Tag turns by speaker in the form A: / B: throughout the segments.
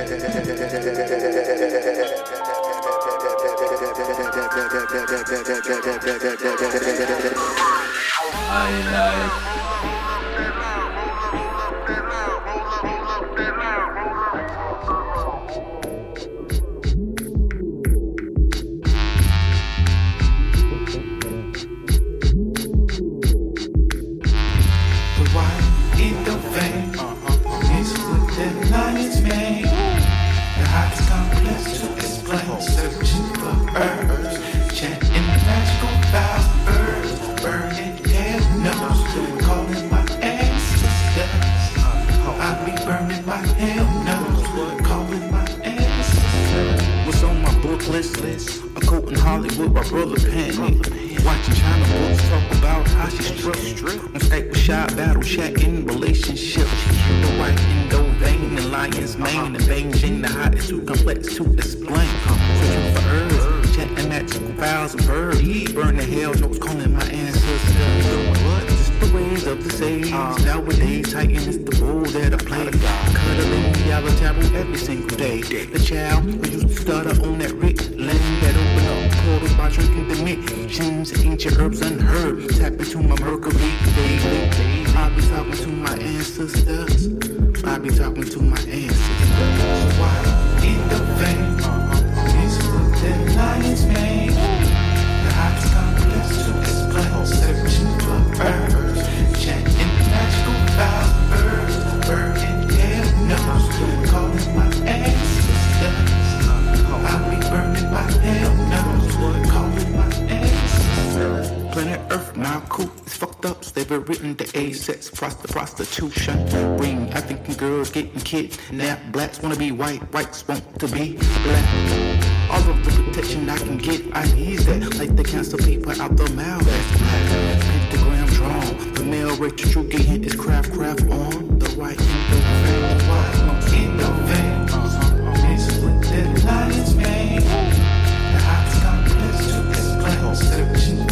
A: I like
B: Ever written the A sex, prost- the prostitution ring. I thinking girls getting kidnapped. Blacks wanna be white, whites want to be black. All of the protection I can get, I need that. Like the cancer people out the mouth. Pentagram drawn. The male Rachel True getting his craft, craft on the white In the vein, mixed with the uh-huh. lions, man. The hot to this place. Searching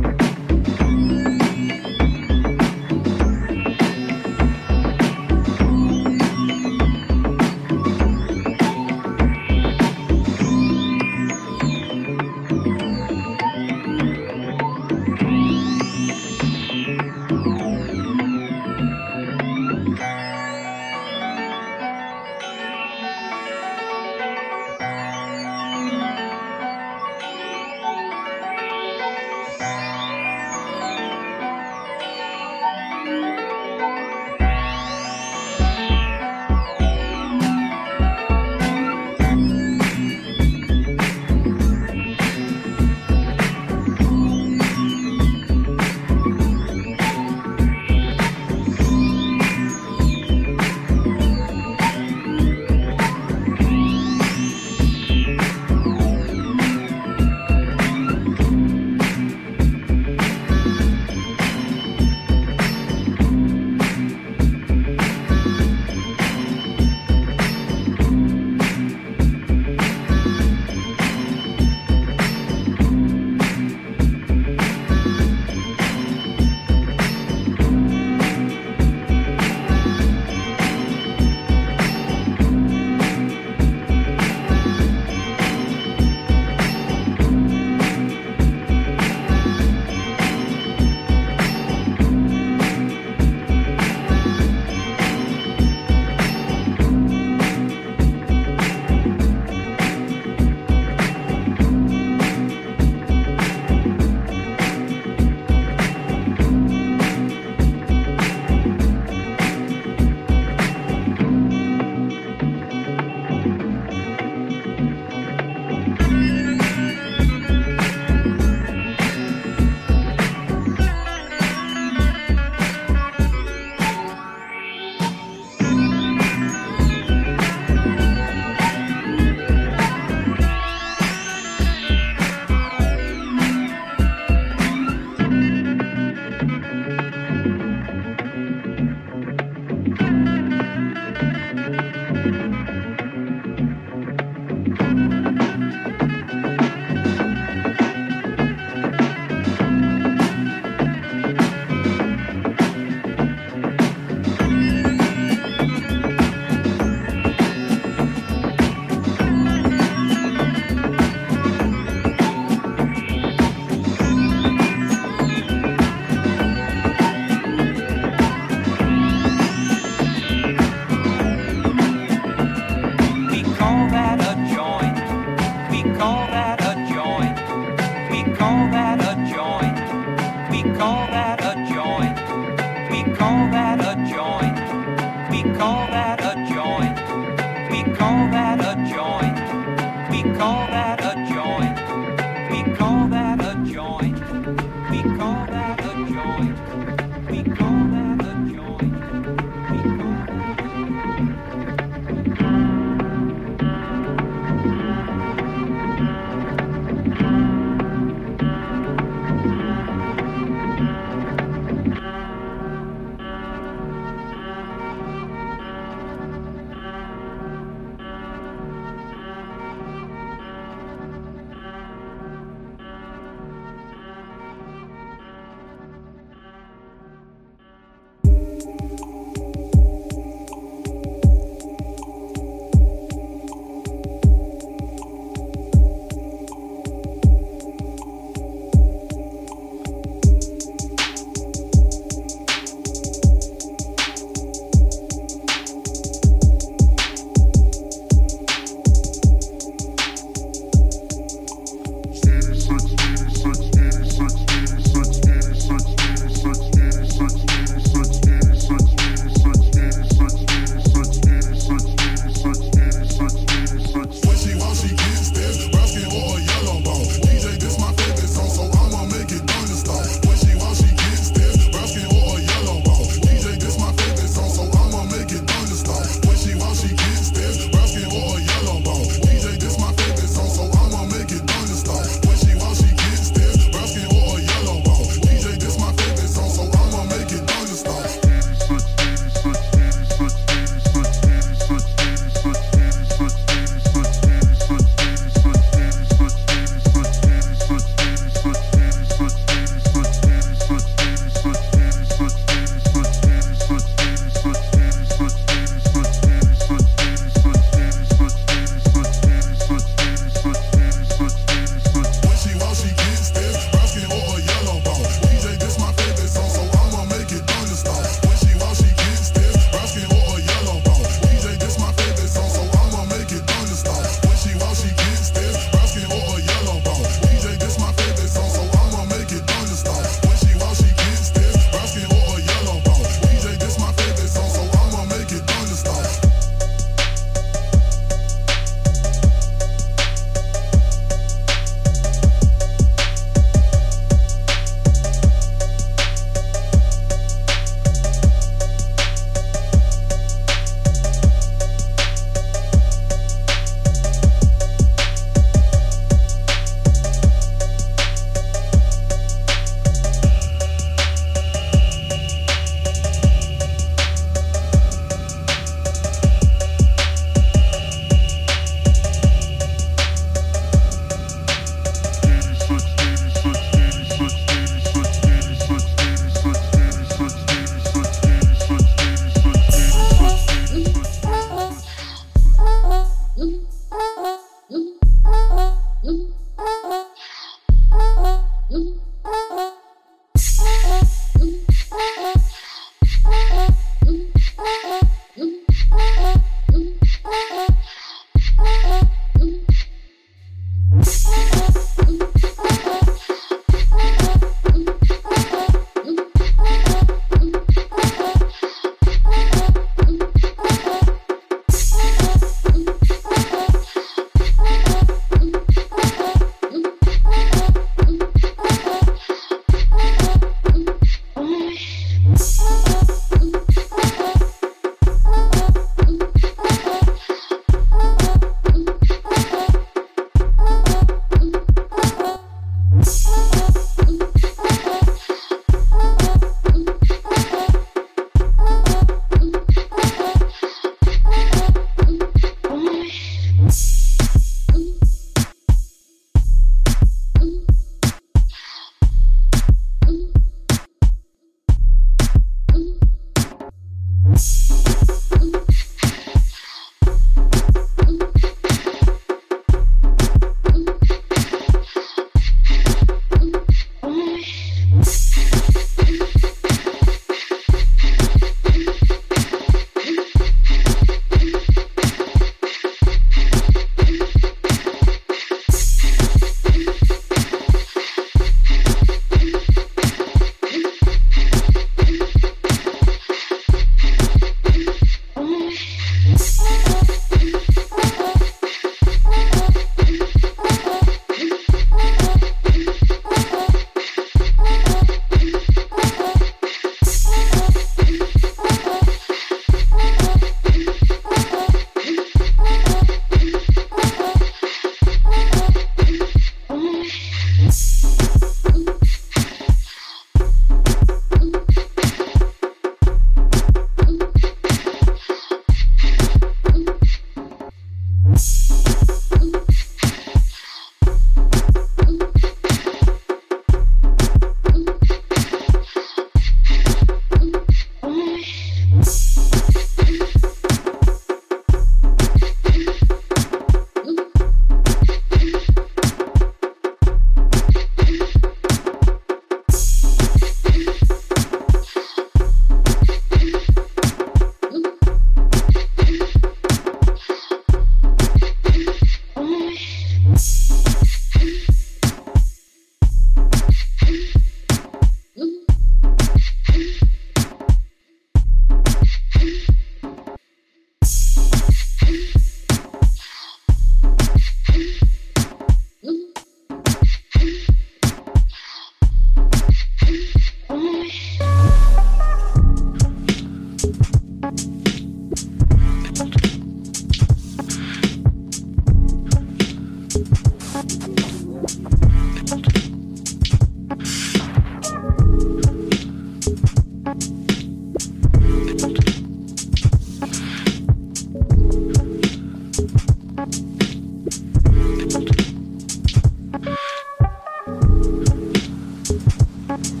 C: Thank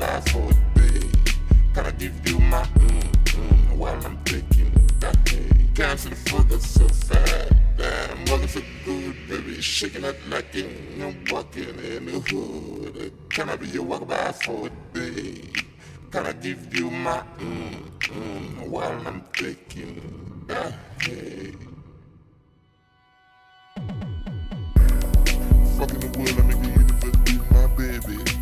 D: bad for a day. Gotta give you my mm-hmm while I'm taking that day. Dancing for the so fat, bad. I'm looking for good, baby. Shaking up like in, I'm walking in the hood. Can I be your walk by for a day? Can I give you my mm-hmm while I'm taking that day? Fucking the world, I make me really be my baby.